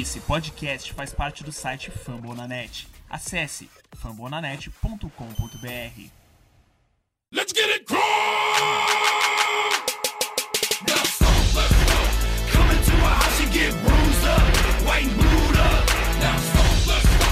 Esse podcast faz parte do site Fambonanet. Acesse fambonanet.com.br. Let's get it crunk! Now stomp, let's go. Come into a house and get bruised up, white and blued up. Now stomp, let's go.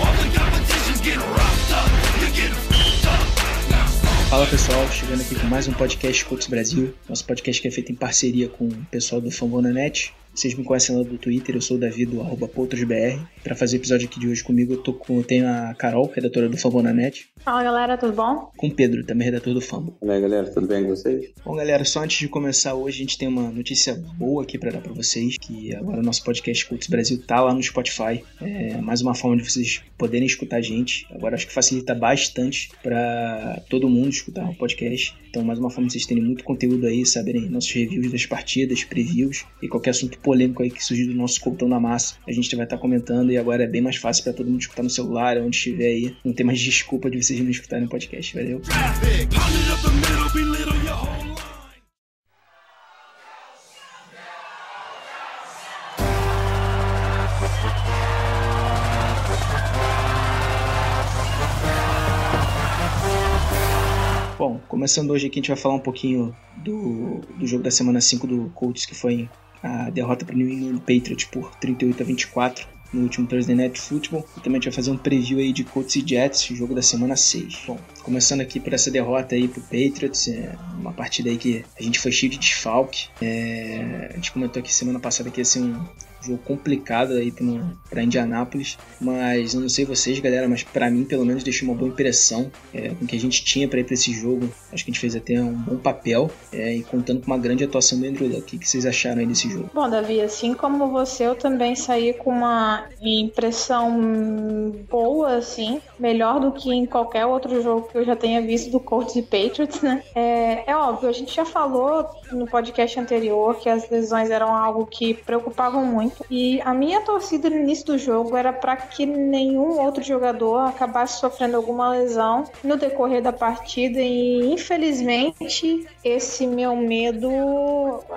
All the competitions get roughed up. You get f***ed up. Now stomp. Fala pessoal, chegando aqui com mais um podcast Coach Brasil. Nosso podcast que é feito em parceria com o pessoal do Fambonanet. Vocês me conhecem lá do Twitter, eu sou o Davi do arroba PoutosBR. Para fazer o episódio aqui de hoje comigo, eu tô com, eu tenho a Carol, redatora do Fambonanet, Fala galera, tudo bom? com o Pedro, também redator do Fambo. E aí galera, tudo bem com vocês? Bom galera, só antes de começar hoje, a gente tem uma notícia boa aqui para dar para vocês, que agora o nosso podcast Coach Brasil tá lá no Spotify. É mais uma forma de vocês poderem escutar a gente. Agora acho que facilita bastante para todo mundo escutar o podcast. Então mais uma forma de vocês terem muito conteúdo aí, saberem nossos reviews das partidas, previews e qualquer assunto polêmico aí que surgir do nosso coltão na massa, a gente vai estar comentando e agora é bem mais fácil para todo mundo escutar no celular, onde estiver aí. Não tem mais desculpa de vocês não escutarem o podcast, valeu? Bom, começando hoje aqui, a gente vai falar um pouquinho do, do jogo da semana 5 do Colts, que foi a derrota para o New England Patriots por 38 a 24 no último Thursday Night Football. E também a gente vai fazer um preview aí de Colts e Jets, jogo da semana 6. Bom, começando aqui por essa derrota aí pro Patriots, é uma partida aí que a gente foi cheio de desfalque. É, a gente comentou aqui semana passada que ia ser um jogo complicado aí para Indianápolis, mas eu não sei vocês, galera, mas para mim pelo menos deixou uma boa impressão é, com o que a gente tinha para ir para esse jogo. Acho que a gente fez até um bom papel é, e contando com uma grande atuação do Andrew Luck. O que, vocês acharam aí desse jogo? Bom, Davi, assim como você, eu também saí com uma impressão boa, assim, melhor do que em qualquer outro jogo que eu já tenha visto do Colts e Patriots, né? É, é óbvio, a gente já falou no podcast anterior que as lesões eram algo que preocupavam muito. E a minha torcida no início do jogo era para que nenhum outro jogador acabasse sofrendo alguma lesão no decorrer da partida. E infelizmente esse meu medo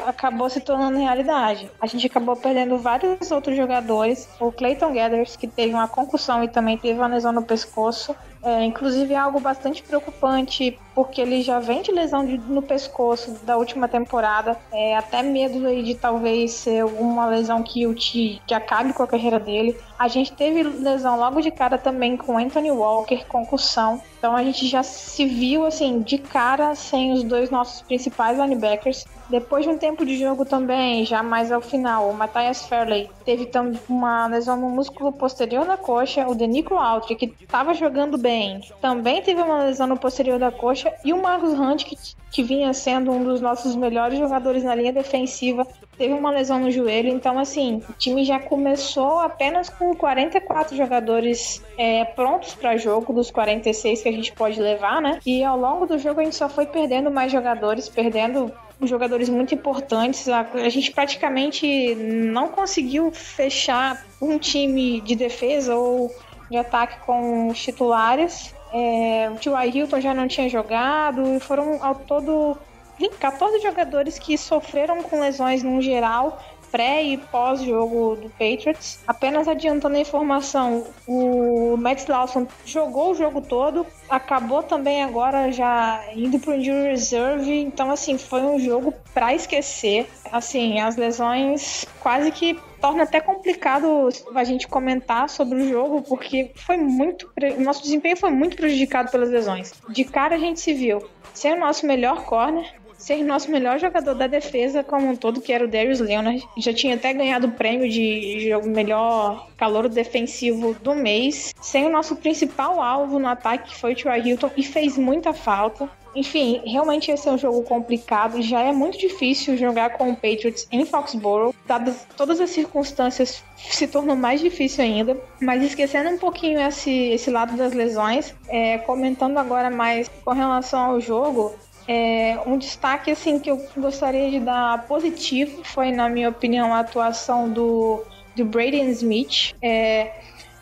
acabou se tornando realidade. A gente acabou perdendo vários outros jogadores. O Clayton Gathers, que teve uma concussão e também teve uma lesão no pescoço. É, inclusive é algo bastante preocupante, porque ele já vem de lesão de- no pescoço da última temporada. É, até medo aí de talvez ser alguma lesão que, o que acabe com a carreira dele. A gente teve lesão logo de cara também com Anthony Walker, concussão. Então a gente já se viu assim de cara sem os dois nossos principais linebackers. Depois de um tempo de jogo também, já mais ao final, o Matthias Fairley teve também uma lesão no músculo posterior da coxa. O Denico Altry, que estava jogando bem, também teve uma lesão no posterior da coxa. E o Marcus Hunt, que, que vinha sendo um dos nossos melhores jogadores na linha defensiva, teve uma lesão no joelho. Então, assim, o time já começou apenas com 44 jogadores é, prontos para jogo, dos 46 que a gente pode levar, né? E ao longo do jogo a gente só foi perdendo mais jogadores, perdendo jogadores muito importantes. A, a gente praticamente não conseguiu fechar um time de defesa ou de ataque com os titulares. É, o T.Y. Hilton já não tinha jogado e foram ao todo 20, 14 jogadores que sofreram com lesões no geral pré e pós-jogo do Patriots. Apenas adiantando a informação, o Matt Lawson jogou o jogo todo, acabou também agora já indo pro injury reserve, então assim, foi um jogo pra esquecer. Assim, as lesões quase que torna até complicado a gente comentar sobre o jogo, porque foi muito. O nosso desempenho foi muito prejudicado pelas lesões. De cara a gente se viu ser o nosso melhor corner, ser nosso melhor jogador da defesa como um todo, que era o Darius Leonard. Já tinha até ganhado o prêmio de jogo melhor calor defensivo do mês. Sem o nosso principal alvo no ataque, que foi o Troy Hilton, e fez muita falta. Enfim, realmente esse é um jogo complicado. Já é muito difícil jogar com o Patriots em Foxborough. Dadas todas as circunstâncias, se tornou mais difícil ainda. Mas esquecendo um pouquinho esse, esse lado das lesões, é, comentando agora mais com relação ao jogo, é, um destaque assim que eu gostaria de dar positivo foi, na minha opinião, a atuação do, do Braden Smith. É,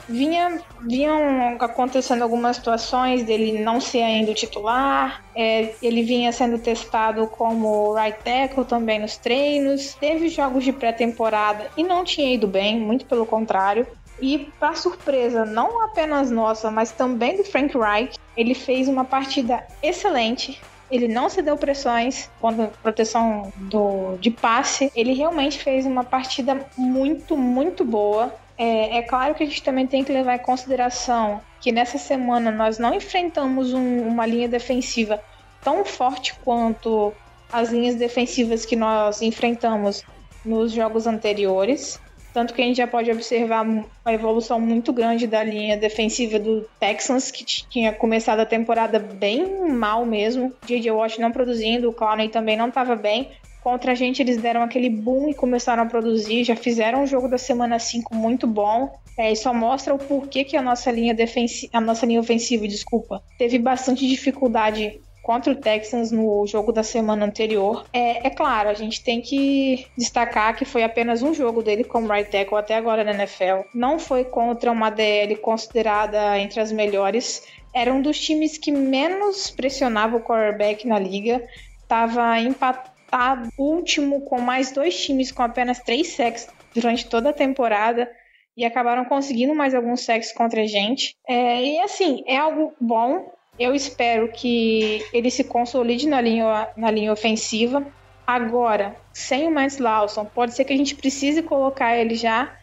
vinha, vinham acontecendo algumas situações dele não ser ainda o titular, é, ele vinha sendo testado como right tackle também nos treinos, teve jogos de pré-temporada e não tinha ido bem, muito pelo contrário. E, para surpresa, não apenas nossa, mas também do Frank Reich, ele fez uma partida excelente. Ele não cedeu pressões quando proteção do, de passe. Ele realmente fez uma partida muito, muito boa. É, é, claro que a gente também tem que levar em consideração que nessa semana nós não enfrentamos um, uma linha defensiva tão forte quanto as linhas defensivas que nós enfrentamos nos jogos anteriores. Tanto que a gente já pode observar uma evolução muito grande da linha defensiva do Texans, que tinha começado a temporada bem mal mesmo. J.J. Watt não produzindo, o Clowney também não estava bem. Contra a gente, eles deram aquele boom e começaram a produzir. Já fizeram um jogo da semana 5 muito bom. É, só mostra o porquê que a nossa linha defensiva, a nossa linha ofensiva, desculpa, teve bastante dificuldade contra o Texans no jogo da semana anterior. É, é, claro, a gente tem que destacar que foi apenas um jogo dele como right tackle até agora na NFL. Não foi contra uma DL considerada entre as melhores. Era um dos times que menos pressionava o quarterback na liga. Tava empatado último com mais dois times com apenas três sacks durante toda a temporada e acabaram conseguindo mais alguns sacks contra a gente. É, e assim, é algo bom eu espero que ele se consolide na linha, na linha ofensiva. Agora, sem o Matt Lawson, pode ser que a gente precise colocar ele já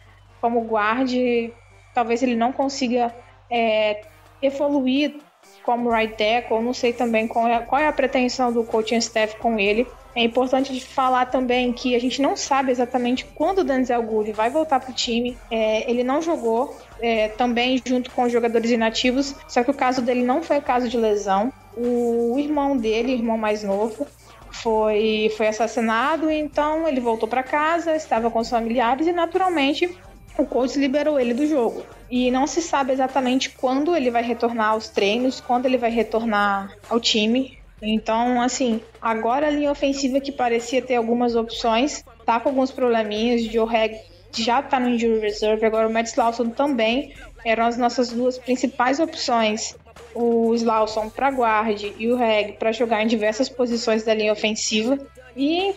como guarde. Talvez ele não consiga é, evoluir como right tackle. Não sei também qual é, qual é a pretensão do coaching staff com ele. É importante falar também que a gente não sabe exatamente quando o Denzel Gould vai voltar para o time. É, ele não jogou é, também junto com os jogadores inativos, só que o caso dele não foi caso de lesão. O irmão dele, irmão mais novo, foi, foi assassinado, então ele voltou para casa, estava com os familiares e naturalmente o coach liberou ele do jogo. E não se sabe exatamente quando ele vai retornar aos treinos, quando ele vai retornar ao time. Então, assim, agora a linha ofensiva que parecia ter algumas opções, tá com alguns probleminhas. Joe Hag já tá no injury reserve, agora o Matt Slauson também. Eram as nossas duas principais opções. O Slauson para guarde e o Hag para jogar em diversas posições da linha ofensiva. E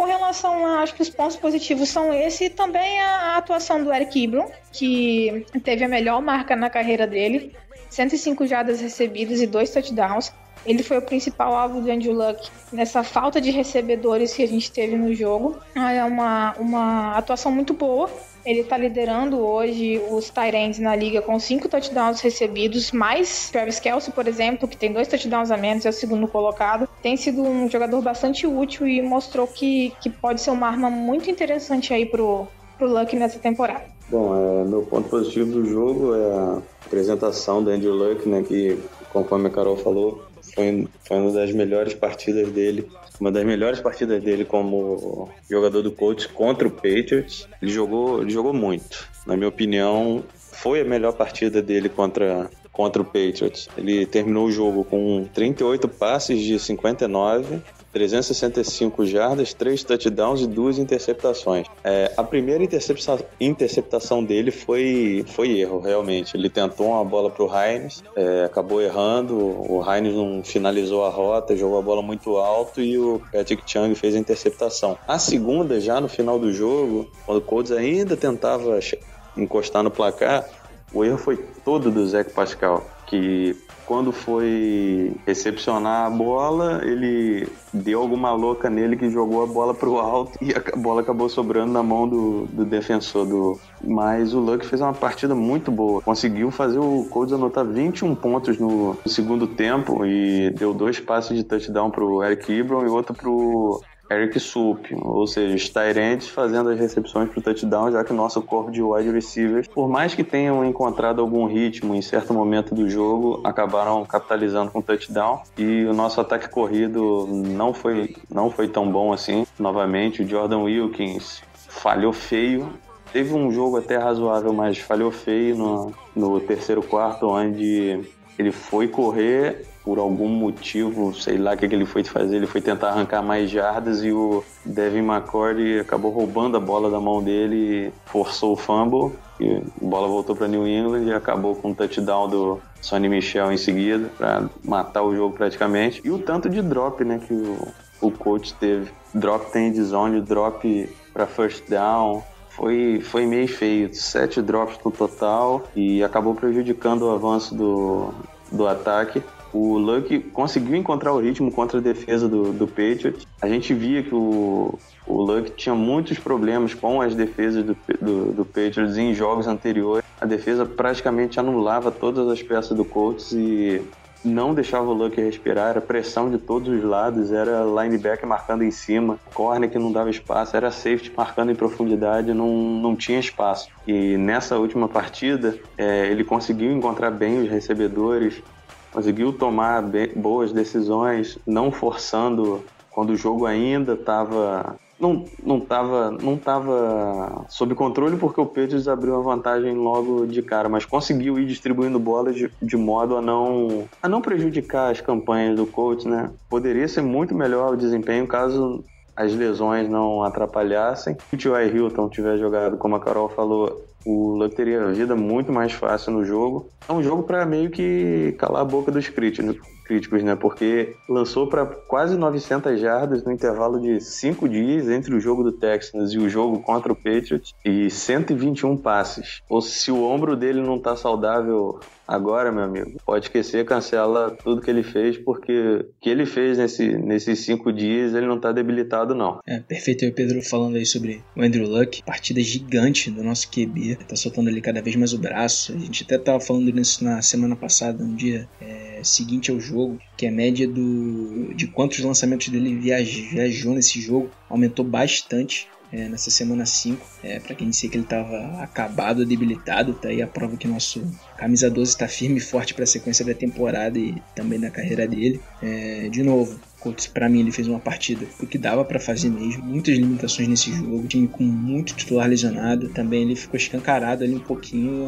com relação a, acho que os pontos positivos são esse e também a, a atuação do Eric Ibram, que teve a melhor marca na carreira dele, 105 jardas recebidas e dois touchdowns. Ele foi o principal alvo do Andrew Luck nessa falta de recebedores que a gente teve no jogo. Ah, é uma, uma atuação muito boa. Ele está liderando hoje os Tyrants na liga com cinco touchdowns recebidos, mais Travis Kelsey, por exemplo, que tem dois touchdowns a menos, é o segundo colocado. Tem sido um jogador bastante útil e mostrou que, que pode ser uma arma muito interessante aí pro, pro Luck nessa temporada. Bom, é, meu ponto positivo do jogo é a apresentação do Andrew Luck, né, que conforme a Carol falou, foi, foi uma das melhores partidas dele. Uma das melhores partidas dele como jogador do Colts contra o Patriots. Ele jogou, ele jogou muito. Na minha opinião, foi a melhor partida dele contra, contra o Patriots. Ele terminou o jogo com 38 passes de 59 365 jardas, 3 touchdowns e 2 interceptações. É, a primeira interceptação, interceptação dele foi, foi erro, realmente. Ele tentou uma bola para o Heinz, é, acabou errando, o Heinz não finalizou a rota, jogou a bola muito alto e o Patrick Chung fez a interceptação. A segunda, já no final do jogo, quando o Colts ainda tentava encostar no placar, o erro foi todo do Zé Pascal, que quando foi recepcionar a bola, ele deu alguma louca nele que jogou a bola pro alto e a bola acabou sobrando na mão do, do defensor do. Mas o Luck fez uma partida muito boa. Conseguiu fazer o Colts anotar 21 pontos no, segundo tempo e deu dois passes de touchdown pro Eric Ebron e outro pro Eric Sup, ou seja, os Tyrants fazendo as recepções para o touchdown, já que o nosso corpo de wide receivers, por mais que tenham encontrado algum ritmo em certo momento do jogo, acabaram capitalizando com touchdown e o nosso ataque corrido não foi, não foi tão bom assim. Novamente, o Jordan Wilkins falhou feio. Teve um jogo até razoável, mas falhou feio no, no terceiro quarto, onde ele foi correr por algum motivo, sei lá o que, que ele foi fazer, ele foi tentar arrancar mais jardas e o Devin McCord acabou roubando a bola da mão dele forçou o fumble. E a bola voltou para New England e acabou com o touchdown do Sonny Michel em seguida para matar o jogo praticamente. E o tanto de drop, né, que o, o coach teve. Drop tem de zone, drop para first down, foi, foi meio feio. Sete drops no total e acabou prejudicando o avanço do, do ataque. O Luck conseguiu encontrar o ritmo contra a defesa do, do Patriots. A gente via que o, o Luck tinha muitos problemas com as defesas do, do, do Patriots em jogos anteriores. A defesa praticamente anulava todas as peças do Colts e não deixava o Luck respirar, era pressão de todos os lados, era linebacker marcando em cima, corner que não dava espaço, era safety marcando em profundidade, não, não tinha espaço. E nessa última partida, é, ele conseguiu encontrar bem os recebedores, conseguiu tomar boas decisões, não forçando quando o jogo ainda estava não não estava não tava sob controle porque o Patriots abriu uma vantagem logo de cara, mas conseguiu ir distribuindo bolas de, de modo a não a não prejudicar as campanhas do coach, né? Poderia ser muito melhor o desempenho caso as lesões não atrapalhassem. Se o T.Y. Hilton tiver jogado, como a Carol falou, o Luck teria a vida muito mais fácil no jogo. É um jogo para meio que calar a boca dos críticos, críticos, né? Porque lançou para quase 900 jardas no intervalo de 5 dias entre o jogo do Texans e o jogo contra o Patriots e 121 passes. Ou se o ombro dele não tá saudável Agora, meu amigo, pode esquecer, cancela tudo que ele fez, porque o que ele fez nesse, nesses cinco dias, ele não tá debilitado, não. É, perfeito. o Pedro falando aí sobre o Andrew Luck, partida gigante do nosso QB, tá soltando ali cada vez mais o braço. A gente até tava falando nisso na semana passada, no dia é, seguinte ao jogo, que a média do, de quantos lançamentos dele viajou nesse jogo aumentou bastante é, nessa semana 5. É, para quem disse que ele estava acabado, debilitado, tá aí a prova que nosso camisa 12 está firme e forte para a sequência da temporada e também da carreira dele. É, de novo, Colts, para mim, ele fez uma partida o que dava para fazer mesmo. Muitas limitações nesse jogo, time com muito titular lesionado. Também ele ficou escancarado ali um pouquinho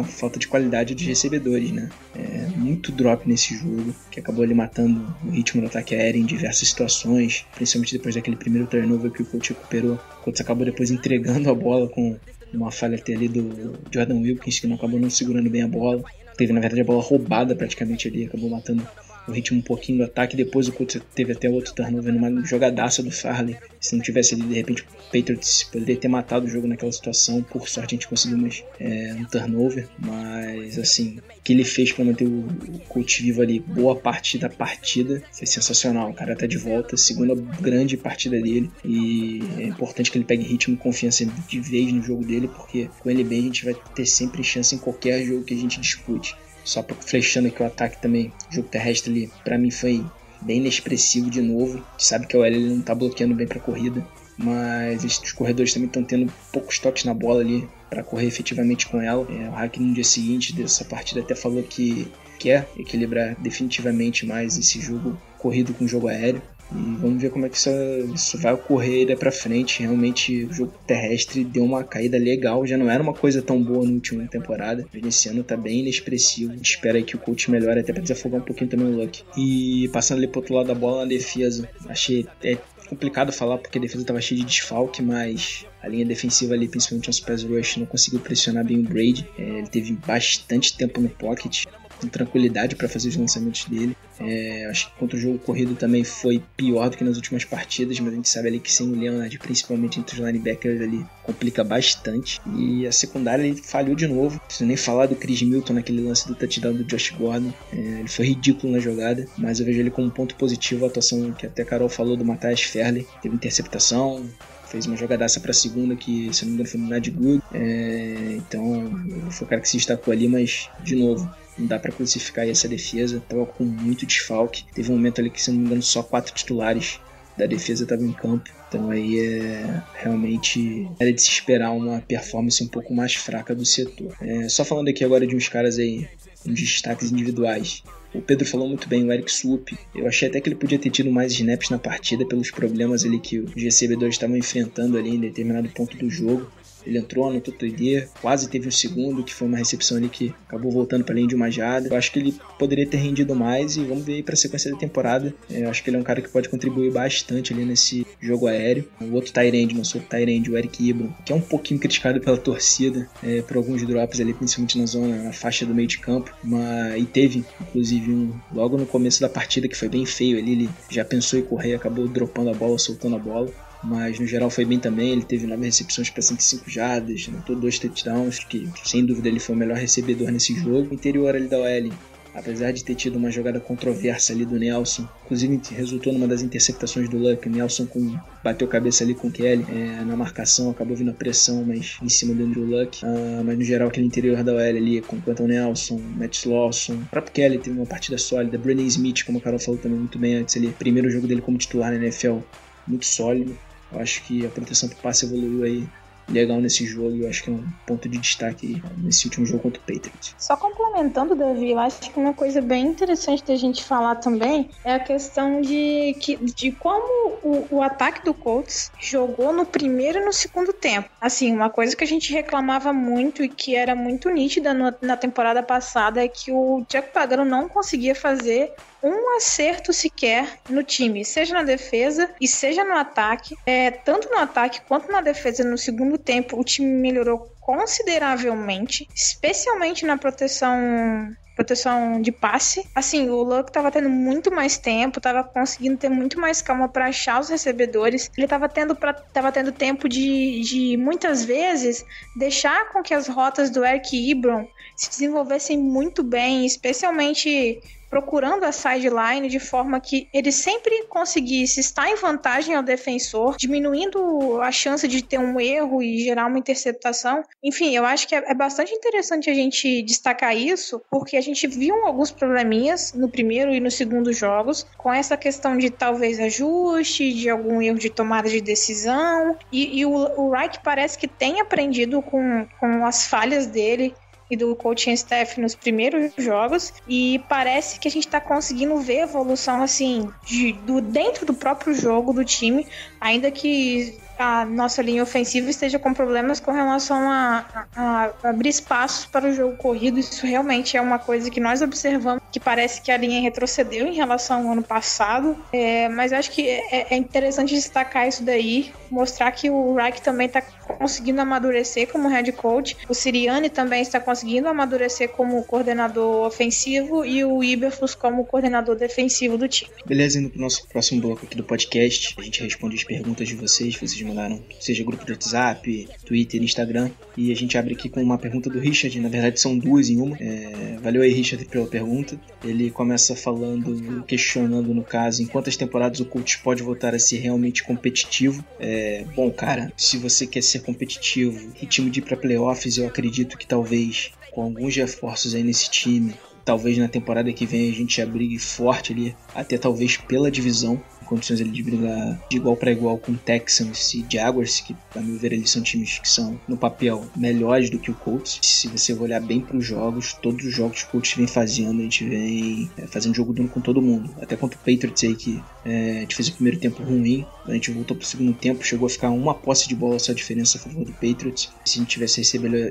a falta de qualidade dos recebedores, né? É, muito drop nesse jogo, que acabou ele matando o ritmo do ataque aéreo em diversas situações, principalmente depois daquele primeiro turnover que o Colts recuperou. O Colts acabou depois entregando a bola com uma falha até ali do Jordan Wilkins, que não acabou não segurando bem a bola. Teve, na verdade, a bola roubada praticamente ali, acabou matando o ritmo um pouquinho do ataque. Depois o Colts teve até outro turnover numa jogadaça do Farley. Se não tivesse ali, de repente, o Patriots poderia ter matado o jogo naquela situação. Por sorte, a gente conseguiu mais, é, um turnover. Mas, assim, o que ele fez para manter o, o Colts vivo ali, boa parte da partida, foi sensacional. O cara tá de volta, segunda grande partida dele. E é importante que ele pegue ritmo e confiança de vez no jogo dele, porque com ele bem a gente vai ter sempre chance em qualquer jogo que a gente dispute. Só flechando aqui o ataque também, o jogo terrestre ali, para mim foi bem inexpressivo de novo. Sabe que o L não tá bloqueando bem pra corrida, mas os corredores também estão tendo poucos toques na bola ali para correr efetivamente com ela. É, o Hack no dia seguinte dessa partida até falou que quer equilibrar definitivamente mais esse jogo corrido com jogo aéreo. E vamos ver como é que isso, isso vai ocorrer daí pra frente. Realmente o jogo terrestre deu uma caída legal. Já não era uma coisa tão boa na última temporada. Esse ano tá bem inexpressivo. Espera aí que o coach melhore até pra desafogar um pouquinho também o Luck. E passando ali pro outro lado da bola na defesa. Achei é complicado falar porque a defesa tava cheia de desfalque, mas a linha defensiva ali, principalmente os pass rush, não conseguiu pressionar bem o Brady. É, ele teve bastante tempo no pocket com tranquilidade para fazer os lançamentos dele. É, acho que contra o jogo corrido também foi pior do que nas últimas partidas, mas a gente sabe ali que sem o Leonard, principalmente entre os linebackers ali, complica bastante. E a secundária ele falhou de novo. Não preciso nem falar do Chris Milton naquele lance do touchdown do Josh Gordon. É, ele foi ridículo na jogada, mas eu vejo ele como um ponto positivo a atuação que até a Carol falou do Matthias Ferley. Teve interceptação, fez uma jogadaça para segunda que, se não me engano, foi no Nad Good. É, então, foi o cara que se destacou ali, mas, de novo, não dá para classificar essa defesa. Tava com muito desfalque. Teve um momento ali que, se não me engano, só quatro titulares da defesa estavam em campo. Então aí é realmente era de se esperar uma performance um pouco mais fraca do setor. É, só falando aqui agora de uns caras aí, uns destaques individuais. O Pedro falou muito bem, o Eric Swoop. Eu achei até que ele podia ter tido mais snaps na partida pelos problemas ali que os recebedores estavam enfrentando ali em determinado ponto do jogo Ele entrou, anotou TD, quase teve um segundo, que foi uma recepção ali que acabou voltando para linha de uma jada. Eu acho que ele poderia ter rendido mais e vamos ver aí para a sequência da temporada. É, eu acho que ele é um cara que pode contribuir bastante ali nesse jogo aéreo. O outro Tyrande, nosso outro Tyrande, o Eric Ibram, que é um pouquinho criticado pela torcida é, por alguns drops ali, principalmente na zona, na faixa do meio de campo. Mas, e teve, inclusive, um logo no começo da partida que foi bem feio ali. Ele já pensou em correr, acabou dropando a bola, soltando a bola mas no geral foi bem também. Ele teve nove recepções para 105 jardas, anotou dois touchdowns, que sem dúvida ele foi o melhor recebedor nesse jogo. O interior ali da OL, apesar de ter tido uma jogada controversa ali do Nelson, inclusive resultou numa das interceptações do Luck. O Nelson com, bateu cabeça ali com o Kelly é, na marcação, acabou vindo a pressão, mas em cima do Andrew Luck. Uh, mas no geral, aquele interior da OL ali com Quentin Nelson, Matt Lawson, o próprio Kelly teve uma partida sólida. Brennan Smith, como o Carol falou também muito bem antes ali, primeiro jogo dele como titular na NFL, muito sólido. Eu acho que a proteção pro passe evoluiu aí legal nesse jogo e eu acho que é um ponto de destaque nesse último jogo contra o Patriots. Só complementando, Davi, eu acho que uma coisa bem interessante da gente falar também é a questão de, que, de como o, o ataque do Colts jogou no primeiro e no segundo tempo. Assim, uma coisa que a gente reclamava muito e que era muito nítida no, na temporada passada é que o Jack Pagano não conseguia fazer um acerto sequer no time, seja na defesa e seja no ataque. É, tanto no ataque quanto na defesa no segundo tempo, o time melhorou consideravelmente, especialmente na proteção proteção de passe. Assim, o Luck tava tendo muito mais tempo, tava conseguindo ter muito mais calma para achar os recebedores. Ele tava tendo, pra, tava tendo tempo de, de muitas vezes deixar com que as rotas do Eric Ibron se desenvolvessem muito bem, especialmente procurando a sideline de forma que ele sempre conseguisse estar em vantagem ao defensor, diminuindo a chance de ter um erro e gerar uma interceptação. Enfim, eu acho que é, é bastante interessante a gente destacar isso, porque a gente viu alguns probleminhas no primeiro e no segundo jogos, com essa questão de talvez ajuste, de algum erro de tomada de decisão, e, e o, o Reich parece que tem aprendido com, com as falhas dele e do coaching staff nos primeiros jogos e parece que a gente está conseguindo ver evolução assim de, do dentro do próprio jogo do time, ainda que a nossa linha ofensiva esteja com problemas com relação a, a, a, abrir espaços para o jogo corrido. Isso realmente é uma coisa que nós observamos, que parece que a linha retrocedeu em relação ao ano passado. É, mas acho que é, é, interessante destacar isso daí, mostrar que o Reich também está conseguindo amadurecer como head coach, o Siriani também está conseguindo amadurecer como coordenador ofensivo e o Iberflus como coordenador defensivo do time. Beleza, indo para o nosso próximo bloco aqui do podcast, a gente responde as perguntas de vocês, vocês mandaram, seja grupo de WhatsApp, Twitter, Instagram. E a gente abre aqui com uma pergunta do Richard, na verdade são duas em uma. É, valeu aí, Richard, pela pergunta. Ele começa falando, questionando no caso, em quantas temporadas o coach pode voltar a ser realmente competitivo. É, bom, cara, se você quer ser competitivo, ritmo de ir para playoffs, eu acredito que talvez com alguns reforços aí nesse time, talvez na temporada que vem a gente abrigue forte ali, até talvez pela divisão condições ali de brigar de igual para igual com Texans e Jaguars, que a meu ver eles são times que são no papel melhores do que o Colts. Se você olhar bem para os jogos, todos os jogos que o Colts vem fazendo, a gente vem é, fazendo jogo duro com todo mundo. Até contra o Patriots aí que é, a gente fez o primeiro tempo ruim, a gente voltou pro segundo tempo, chegou a ficar uma posse de bola só a diferença a favor do Patriots. Se a gente tivesse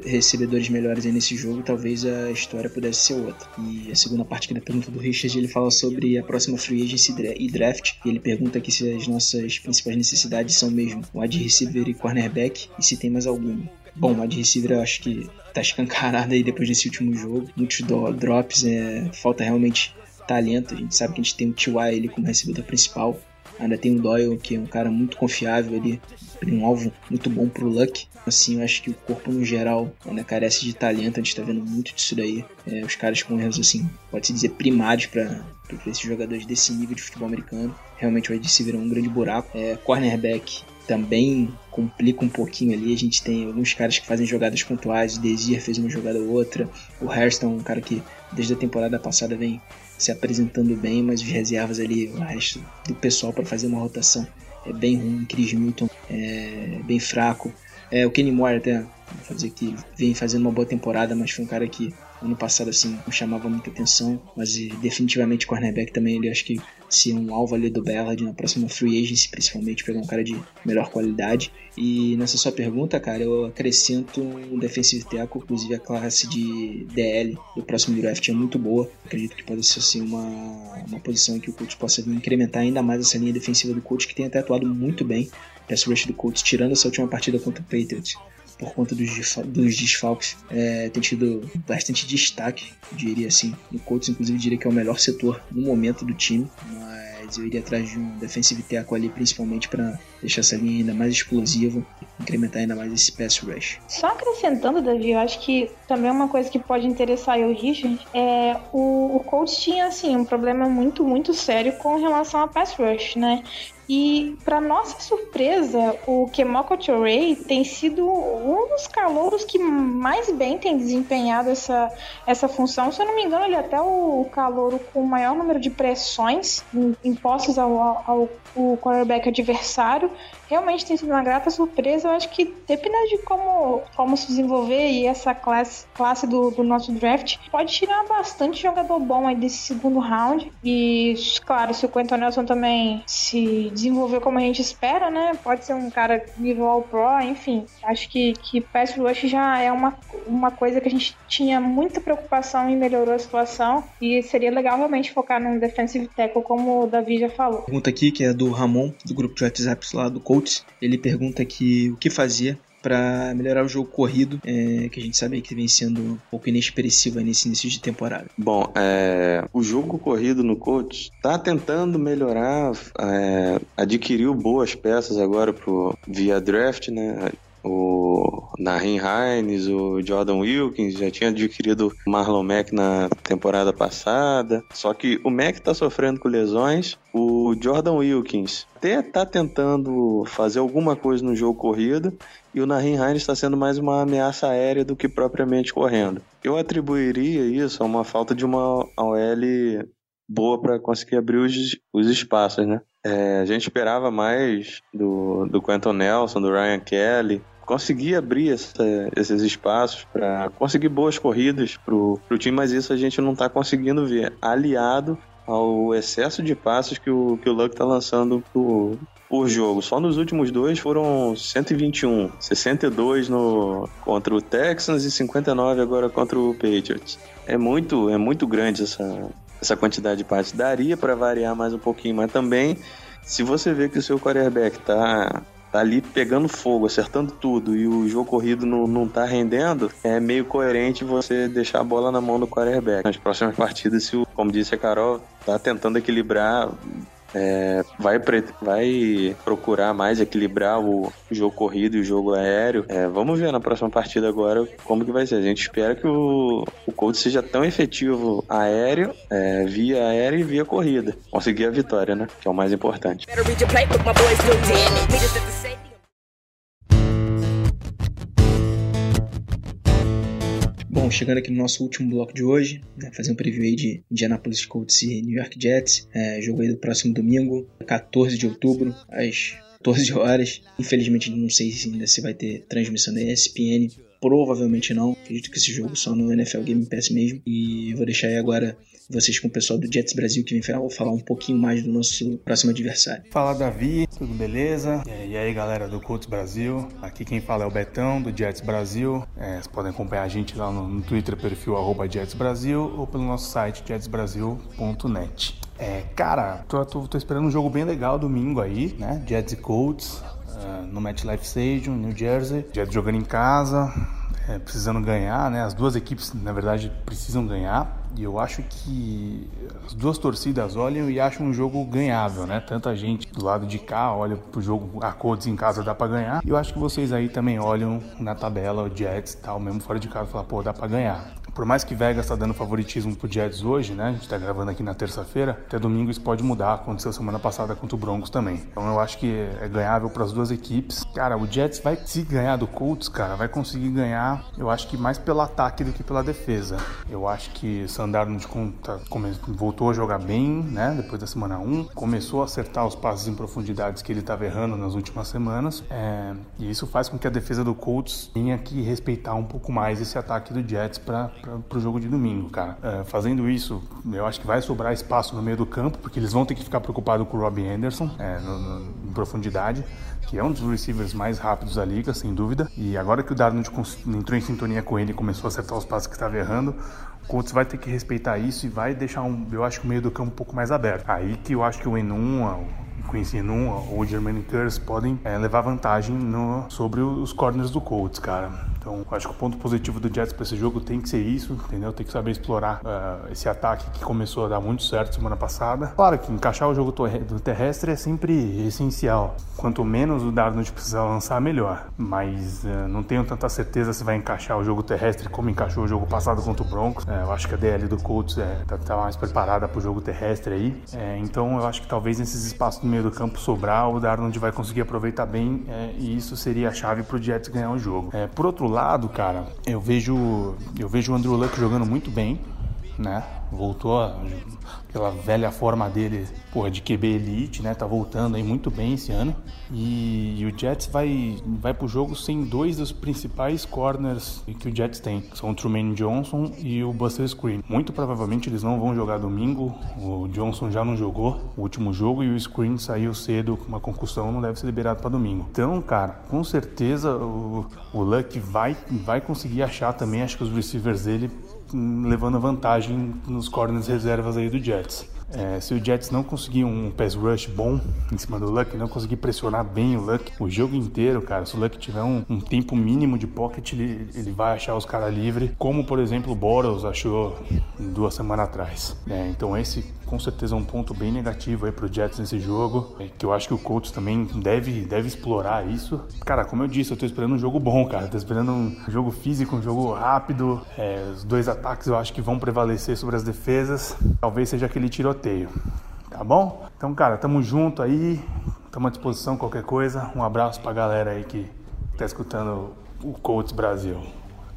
recebedores melhores aí nesse jogo, talvez a história pudesse ser outra. E a segunda parte aqui da pergunta do Richard, ele fala sobre a próxima free agency e draft. E ele pergunta aqui se as nossas principais necessidades são mesmo wide receiver e cornerback e se tem mais alguma. Bom, wide receiver eu acho que tá escancarado aí depois desse último jogo. Muitos drops, é, falta realmente talento. A gente sabe que a gente tem o T.Y. ele como recebedor principal. Ainda tem o Doyle, que é um cara muito confiável ali, um alvo muito bom pro Luck. Assim, eu acho que o corpo no geral ainda carece de talento, a gente tá vendo muito disso daí. É, os caras com erros, assim, pode-se dizer primários para esses jogadores desse nível de futebol americano. Realmente wide receiver é um grande buraco. É, cornerback também complica um pouquinho ali. A gente tem alguns caras que fazem jogadas pontuais. O Desir fez uma jogada ou outra. O Hairston, um cara que desde a temporada passada vem se apresentando bem, mas os reservas ali, o resto do pessoal para fazer uma rotação é bem ruim. Chris Milton é bem fraco. É, o Kenny Moore até Vou fazer que vem fazendo uma boa temporada, mas foi um cara que ano passado assim não chamava muita atenção, mas definitivamente cornerback também ele acho que ser um alvo ali do Ballard na próxima free agency, principalmente pegar um cara de melhor qualidade. E nessa sua pergunta, cara, eu acrescento um defensive tackle, inclusive a classe de DL do próximo draft é muito boa. Acredito que pode ser assim uma, uma posição que o coach possa incrementar ainda mais essa linha defensiva do coach que tem até atuado muito bem. Pass rush do coach tirando essa última partida contra o Patriots por conta dos, dos desfalques, é, tem tido bastante destaque, diria assim, no Colts, inclusive diria que é o melhor setor no momento do time, mas eu iria atrás de um defensive tackle ali, principalmente para deixar essa linha ainda mais explosiva, incrementar ainda mais esse pass rush. Só acrescentando, Davi, eu acho que também uma coisa que pode interessar eu, Richard, é o, o Colts tinha assim um problema muito, muito sério com relação a pass rush, né? E, para nossa surpresa, o Kemoko Touré tem sido um dos calouros que mais bem tem desempenhado essa, essa função. Se eu não me engano, ele é até o calouro com o maior número de pressões impostas ao, ao, ao quarterback adversário realmente tem sido uma grata surpresa. Eu acho que dependendo de como, como se desenvolver e essa classe, classe do, do nosso draft, pode tirar bastante jogador bom aí desse segundo round. E, claro, se o Quentin Nelson também se desenvolver como a gente espera, né? Pode ser um cara nível All Pro, enfim. Acho que, que Pass Rush já é uma, uma coisa que a gente tinha muita preocupação e melhorou a situação. E seria legal realmente focar num defensive tackle, como o Davi já falou. Pergunta aqui que é do Ramon, do grupo de WhatsApp lá do Colts. Ele pergunta aqui o que fazer para melhorar o jogo corrido, é, que a gente sabe que vem sendo um pouco inexpressivo nesse início de temporada. Bom, é, o jogo corrido no coach está tentando melhorar, é, adquiriu boas peças agora pro, via draft, né? o Nahin Hines, o Jordan Wilkins, já tinha adquirido o Marlon Mack na temporada passada. Só que o Mack está sofrendo com lesões. O Jordan Wilkins até está tentando fazer alguma coisa no jogo corrido. E o Nahin Hines está sendo mais uma ameaça aérea do que propriamente correndo. Eu atribuiria isso a uma falta de uma OL boa para conseguir abrir os, os espaços, né? É, a gente esperava mais do, do Quentin Nelson, do Ryan Kelly, conseguir abrir essa, esses espaços para conseguir boas corridas para o time, mas isso a gente não está conseguindo ver, aliado ao excesso de passos que o, que o Luck está lançando por, jogo. Só nos últimos dois foram 121, 62 no, contra o Texans e 59 agora contra o Patriots. É muito, é muito grande essa, essa quantidade de passes. Daria para variar mais um pouquinho, mas também se você vê que o seu quarterback tá, tá ali pegando fogo, acertando tudo e o jogo corrido não, não tá rendendo, é meio coerente você deixar a bola na mão do quarterback. Nas próximas partidas, se o, como disse a Carol, tá tentando equilibrar é, vai, vai procurar mais equilibrar o jogo corrido e o jogo aéreo. É, vamos ver na próxima partida agora como que vai ser. A gente espera que o, o Colts seja tão efetivo aéreo, é, via aéreo e via corrida. Conseguir a vitória, né? Que é o mais importante. Bom, chegando aqui no nosso último bloco de hoje, né, fazer um preview aí de Indianapolis Colts e New York Jets, é, jogo aí do próximo domingo, 14 de outubro, às 14 horas. Infelizmente não sei se ainda se vai ter transmissão da ESPN, provavelmente não. Acredito que esse jogo só no NFL Game Pass mesmo. E vou deixar aí agora vocês com o pessoal do Jets Brasil que vem falar um pouquinho mais do nosso próximo adversário. Fala Davi, tudo beleza? E aí galera do Colts Brasil, aqui quem fala é o Betão do Jets Brasil. É, vocês podem acompanhar a gente lá no, no Twitter, perfil arroba Jets Brasil ou pelo nosso site jetsbrasil.net. É, cara, tô, tô, tô, esperando um jogo bem legal domingo aí, né? Jets e Colts. Uh, no MetLife Stadium, New Jersey. Jets jogando em casa, é, precisando ganhar, né? As duas equipes, na verdade, precisam ganhar. E eu acho que as duas torcidas olham e acham um jogo ganhável, né? Tanta gente do lado de cá olha pro jogo a em casa dá para ganhar. E eu acho que vocês aí também olham na tabela o Jets tal, mesmo fora de casa, e falam, pô, dá para ganhar. Por mais que Vegas tá dando favoritismo pro Jets hoje, né? A gente tá gravando aqui na terça-feira, até domingo isso pode mudar. Aconteceu semana passada contra o Broncos também. Então eu acho que é ganhável para as duas equipes. Cara, o Jets vai se ganhar do Colts, cara, vai conseguir ganhar, eu acho que mais pelo ataque do que pela defesa. Eu acho que San Sam Darnold tá, voltou a jogar bem, né? Depois da semana 1, começou a acertar os passes em profundidades que ele estava errando nas últimas semanas. É, e isso faz com que a defesa do Colts tenha que respeitar um pouco mais esse ataque do Jets para o jogo de domingo, cara. É, fazendo isso, eu acho que vai sobrar espaço no meio do campo, porque eles vão ter que ficar preocupados com o Robbie Anderson é, no, no, em profundidade que é um dos receivers mais rápidos da liga, sem dúvida. E agora que o Darnold entrou em sintonia com ele e começou a acertar os passos que estava errando, o Colts vai ter que respeitar isso e vai deixar, um, eu acho, o meio do campo um pouco mais aberto. Aí que eu acho que o Enum, Quincy Enum ou o German Curse podem é, levar vantagem no, sobre os corners do Colts, cara. Então, acho que o ponto positivo do Jets para esse jogo tem que ser isso, entendeu? Tem que saber explorar uh, esse ataque que começou a dar muito certo semana passada. Claro que encaixar o jogo do terrestre é sempre essencial. Quanto menos o Darnold precisar lançar, melhor. Mas uh, não tenho tanta certeza se vai encaixar o jogo terrestre como encaixou o jogo passado contra o Broncos. Uh, eu acho que a DL do Colts é, tá, mais preparada para o jogo terrestre aí. É, então, eu acho que talvez nesses espaços no meio do campo sobrar, o Darnold vai conseguir aproveitar bem e isso seria a chave para o Jets ganhar o jogo. Por outro lado, lado, cara, eu vejo eu vejo o Andrew Luck jogando muito bem, né? Voltou aquela velha forma dele, porra, de QB elite, né? Tá voltando aí muito bem esse ano. E, e, o Jets vai, vai pro jogo sem dois dos principais corners que o Jets tem. São o Truman Johnson e o Buster Screen. Muito provavelmente eles não vão jogar domingo. O Johnson já não jogou o último jogo e o Screen saiu cedo com uma concussão, não deve ser liberado para domingo. Então, cara, com certeza o, o Luck vai, vai conseguir achar também, acho que os receivers dele levando vantagem nos corners reservas aí do Jets. É, se o Jets não conseguir um pass rush bom em cima do Luck, não conseguir pressionar bem o Luck o jogo inteiro, cara, se o Luck tiver um, um tempo mínimo de pocket, ele, ele vai achar os caras livres, como por exemplo o Boros achou duas semanas atrás. É, então esse com certeza é um ponto bem negativo aí pro Jets nesse jogo, é, que eu acho que o Colts também deve, deve explorar isso. Cara, como eu disse, eu tô esperando um jogo bom, cara, tô esperando um jogo físico, um jogo rápido, é, os dois ataques eu acho que vão prevalecer sobre as defesas, talvez seja aquele tiroteio tiroteio. Tá bom? Então, cara, tamo junto aí. Tamo à disposição qualquer coisa. Um abraço pra galera aí que tá escutando o Colts Brasil.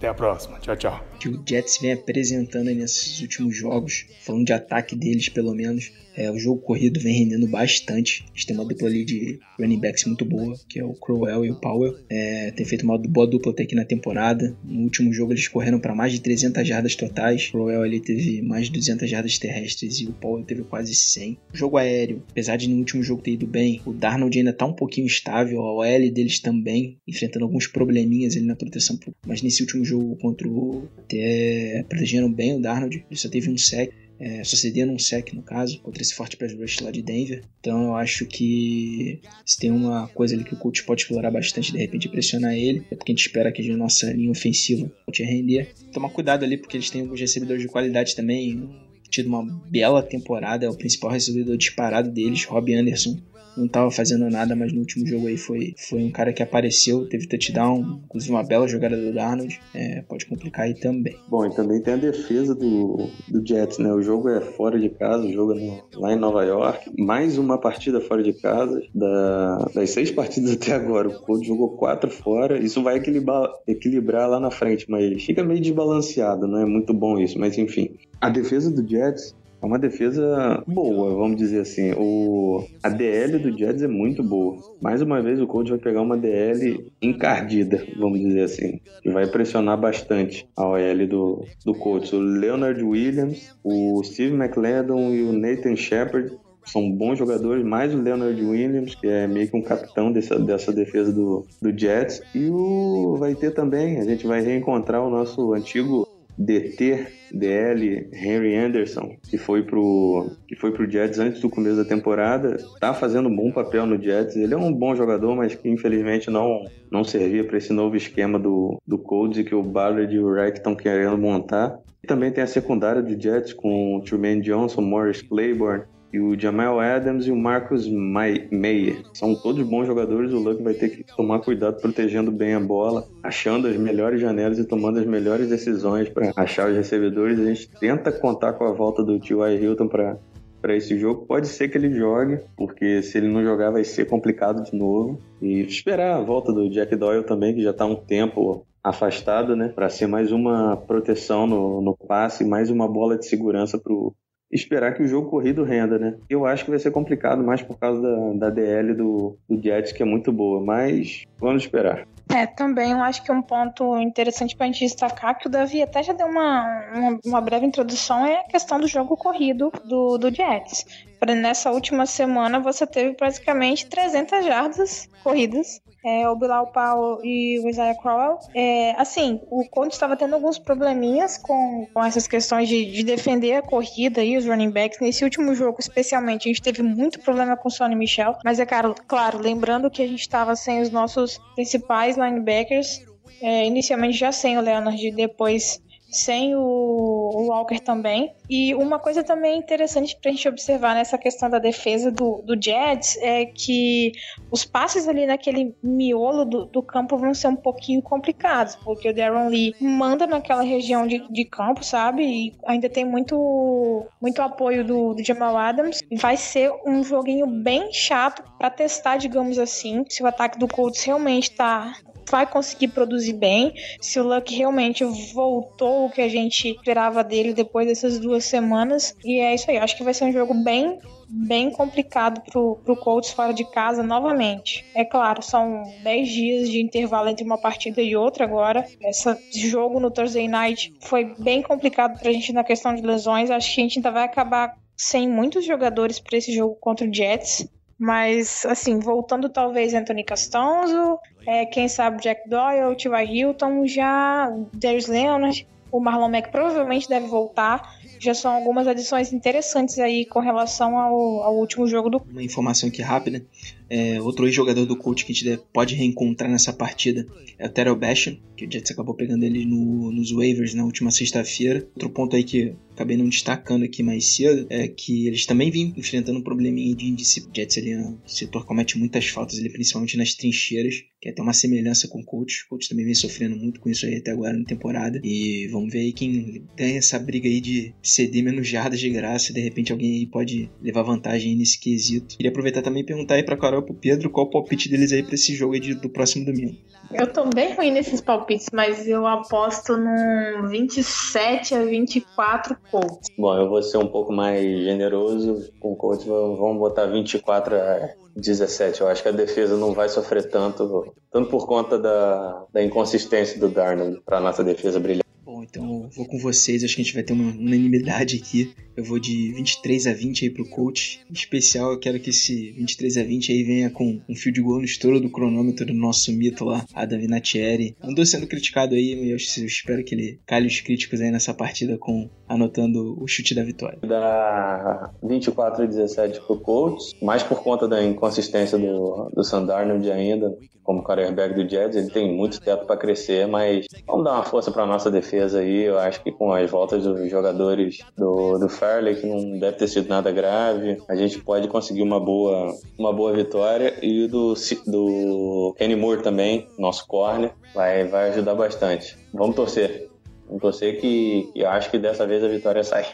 Até a próxima. Tchau, tchau. Que o Jets vem apresentando nesses últimos jogos, falando de ataque deles pelo menos, é, o jogo corrido vem rendendo bastante. Eles têm uma dupla ali de running backs muito boa, que é o Crowell e o Powell. É, tem feito uma boa dupla até aqui na temporada. No último jogo eles correram para mais de 300 jardas totais. O Crowell ali teve mais de 200 jardas terrestres e o Powell teve quase 100. O jogo aéreo, apesar de no último jogo ter ido bem, o Darnold ainda tá um pouquinho estável. A OL deles também, enfrentando alguns probleminhas ali na proteção. Mas nesse último jogo contra o... até protegeram bem o Darnold. Ele só teve um sec é, sucedendo um sec no caso, contra esse forte pass rush lá de Denver. Então eu acho que se tem uma coisa ali que o coach pode explorar bastante, de repente pressionar ele, é porque a gente espera que a nossa linha ofensiva pode render. Tomar cuidado ali, porque eles têm alguns recebedores de qualidade também, tido uma bela temporada, é o principal recebedor disparado deles, Rob Anderson não estava fazendo nada, mas no último jogo aí foi, foi um cara que apareceu, teve touchdown, inclusive uma bela jogada do Darnold, é, pode complicar aí também. Bom, e também tem a defesa do, do Jets, né? O jogo é fora de casa, o jogo é no, lá em Nova York, mais uma partida fora de casa, da, das seis partidas até agora, o Colts jogou quatro fora, isso vai equilibrar, equilibrar lá na frente, mas fica meio desbalanceado, não é muito bom isso, mas enfim. A defesa do Jets é uma defesa boa, vamos dizer assim. O, a DL do Jets é muito boa. Mais uma vez o Colts vai pegar uma DL encardida, vamos dizer assim. E vai pressionar bastante a OL do, do Colts. O Leonard Williams, o Steve McLendon e o Nathan Shepard são bons jogadores, mais o Leonard Williams, que é meio que um capitão dessa, dessa defesa do, do Jets. E o vai ter também, a gente vai reencontrar o nosso antigo DT, DL, Henry Anderson, que foi pro que foi pro Jets antes do começo da temporada, tá fazendo um bom papel no Jets. Ele é um bom jogador, mas que infelizmente não não servia para esse novo esquema do do Colts que o Ballard e o Reich estão querendo montar. E também tem a secundária do Jets com o Truman Johnson, Morris Claiborne, e o Jamal Adams e o Marcus Meyer. São todos bons jogadores, o Luck vai ter que tomar cuidado protegendo bem a bola, achando as melhores janelas e tomando as melhores decisões para achar os recebedores. A gente tenta contar com a volta do T.Y. Hilton para para esse jogo. Pode ser que ele jogue, porque se ele não jogar vai ser complicado de novo. E esperar a volta do Jack Doyle também, que já está um tempo afastado, né? Para ser mais uma proteção no, no passe, mais uma bola de segurança pro esperar que o jogo corrido renda, né? Eu acho que vai ser complicado mais por causa da, da DL do, do Jets, que é muito boa, mas vamos esperar. É, também eu acho que um ponto interessante para a gente destacar, que o Davi até já deu uma, uma, uma, breve introdução, é a questão do jogo corrido do, do Jets. Nessa última semana você teve praticamente 300 jardas corridas é, o Bilal Powell e o Isaiah Crowell. É, assim, o Colts estava tendo alguns probleminhas com, com essas questões de, de, defender a corrida e os running backs. Nesse último jogo, especialmente, a gente teve muito problema com o Sonny Michel. Mas é claro, claro lembrando que a gente estava sem os nossos principais linebackers. É, inicialmente já sem o Leonard, depois sem o, Walker também. E uma coisa também interessante para a gente observar nessa questão da defesa do, do Jets é que os passes ali naquele miolo do, do, campo vão ser um pouquinho complicados, porque o Darren Lee manda naquela região de, de campo, sabe? E ainda tem muito, muito apoio do, do Jamal Adams. Vai ser um joguinho bem chato para testar, digamos assim, se o ataque do Colts realmente está vai conseguir produzir bem, se o Luck realmente voltou o que a gente esperava dele depois dessas duas semanas. E é isso aí, acho que vai ser um jogo bem bem complicado pro, pro Colts fora de casa novamente. É claro, são 10 dias de intervalo entre uma partida e outra agora. Esse jogo no Thursday Night foi bem complicado pra gente na questão de lesões. Acho que a gente ainda vai acabar sem muitos jogadores para esse jogo contra o Jets. Mas, assim, voltando talvez Anthony Castonzo, é, quem sabe Jack Doyle, T.Y. Hilton, já Darius Leonard, o Marlon Mack provavelmente deve voltar. Já são algumas adições interessantes aí com relação ao, ao último jogo do. Uma informação aqui rápida. É, outro ex-jogador do coach que a gente pode reencontrar nessa partida é o Terrell Basham, que o Jets acabou pegando ele no, nos waivers na última sexta-feira. Outro ponto aí que acabei não destacando aqui mais cedo é que eles também vêm enfrentando um probleminha de indisciplina. O Jets ali é um setor comete muitas faltas, ali, principalmente nas trincheiras, que é até uma semelhança com o coach. O coach também vem sofrendo muito com isso aí até agora na temporada. E vamos ver aí quem ganha essa briga aí de ceder menos jardas de graça. De repente alguém aí pode levar vantagem nesse quesito. Queria aproveitar também e perguntar aí pra Carol pro Pedro qual o palpite deles aí pra esse jogo aí de, do próximo domingo. Eu tô bem ruim nesses palpites, mas eu aposto num 27 a 24 Colts. Bom, eu vou ser um pouco mais generoso com o Colts, vamos botar 24 a 17. Eu acho que a defesa não vai sofrer tanto, tanto por conta da, da inconsistência do Darnold para nossa defesa brilhar. Bom, então eu vou com vocês, acho que a gente vai ter uma unanimidade aqui. Eu vou de 23 a 20 aí pro coach. Em especial, eu quero que esse 23 a 20 aí venha com um fio de gol no estouro do cronômetro do nosso mito lá, Adam Vinatieri. Andou sendo criticado aí, e eu espero que ele calhe os críticos aí nessa partida com anotando o chute da vitória. Dá 24 a 17 pro coach, mais por conta da inconsistência do, do Sandarnold ainda, como quarterback do Jets, ele tem muito tempo para crescer, mas vamos dar uma força para nossa defesa aí. Eu acho que com as voltas dos jogadores do, do Farley, que não deve ter sido nada grave. A gente pode conseguir uma boa, uma boa vitória. E do, do Kenny Moore também, nosso corner, vai, vai ajudar bastante. Vamos torcer. Vamos torcer que, que acho que dessa vez a vitória sai.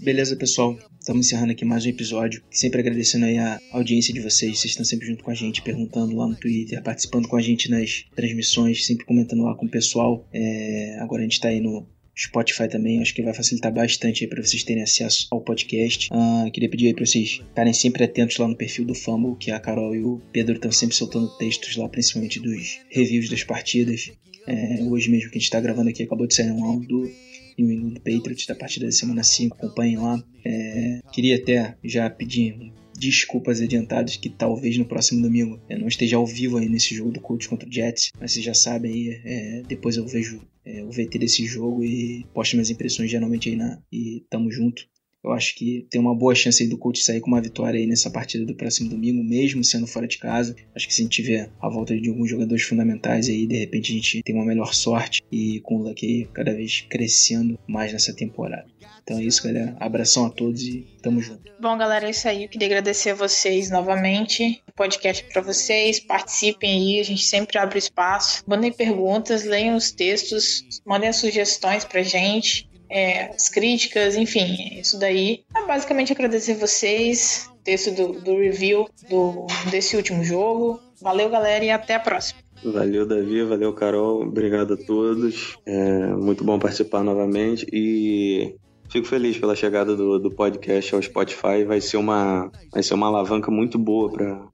Beleza, pessoal. Estamos encerrando aqui mais um episódio. Sempre agradecendo aí a audiência de vocês. Vocês estão sempre junto com a gente, perguntando lá no Twitter, participando com a gente nas transmissões, sempre comentando lá com o pessoal. É... Agora a gente está aí no Spotify também, acho que vai facilitar bastante aí para vocês terem acesso ao podcast. Uh, queria pedir aí para vocês ficarem sempre atentos lá no perfil do Fumble, que a Carol e o Pedro estão sempre soltando textos lá, principalmente dos reviews das partidas. É, hoje mesmo que a gente está gravando aqui, acabou de sair um áudio do New England Patriots da partida da semana 5, acompanhem lá. É, queria até já pedir desculpas adiantadas que talvez no próximo domingo eu não esteja ao vivo aí nesse jogo do Colts contra o Jets, mas vocês já sabem aí, é, depois eu vejo é, o VT desse jogo e posto minhas impressões geralmente aí na e tamo junto. Eu acho que tem uma boa chance aí do Colts sair com uma vitória aí nessa partida do próximo domingo, mesmo sendo fora de casa. Acho que se a gente tiver a volta de alguns jogadores fundamentais aí, de repente a gente tem uma melhor sorte e com o Luck aí cada vez crescendo mais nessa temporada. Então é isso, galera. Abração a todos e tamo junto. Bom, galera, é isso aí. Eu queria agradecer a vocês novamente. Podcast para vocês. Participem aí, a gente sempre abre espaço. Mandem perguntas, leiam os textos, mandem as sugestões pra gente é, as críticas, enfim, isso daí. É basicamente agradecer vocês, texto do, do review do, desse último jogo. Valeu, galera, e até a próxima. Valeu, Davi. Valeu, Carol. Obrigado a todos. É muito bom participar novamente. E Fico feliz pela chegada do, do podcast ao Spotify. Vai ser uma, vai ser uma alavanca muito boa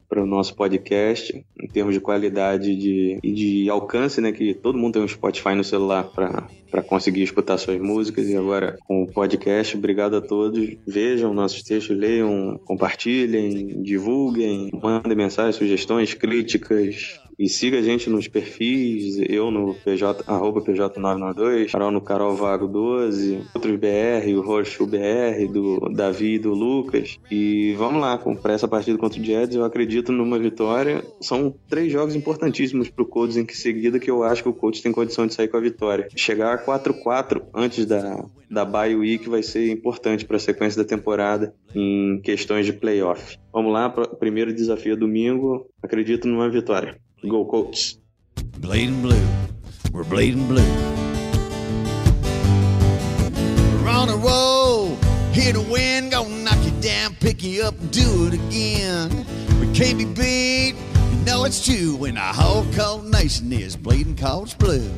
para o nosso podcast, em termos de qualidade de, e de alcance, né? Que todo mundo tem um Spotify no celular para conseguir escutar suas músicas. E agora com o podcast, obrigado a todos. Vejam nossos textos, leiam, compartilhem, divulguem, mandem mensagens, sugestões, críticas, e siga a gente nos perfis, eu no PJ, arroba PJ992, Carol no Carol Vago 12, outros BR, o Roxo BR, do Davi e do Lucas. E vamos lá, para essa partida contra o Jets, eu acredito numa vitória. São três jogos importantíssimos para o Colts em seguida que eu acho que o Colts tem condição de sair com a vitória. Chegar a 4-4 antes da, da bye week vai ser importante para a sequência da temporada em questões de playoff. Vamos lá, primeiro desafio domingo, acredito numa vitória. Go Colts. Bleeding blue. We're bleeding blue. We're on a roll. Hear the win. gonna knock you down, pick you up, and do it again. We can't be beat. You know it's true when the whole cold nation is bleeding Colts blue.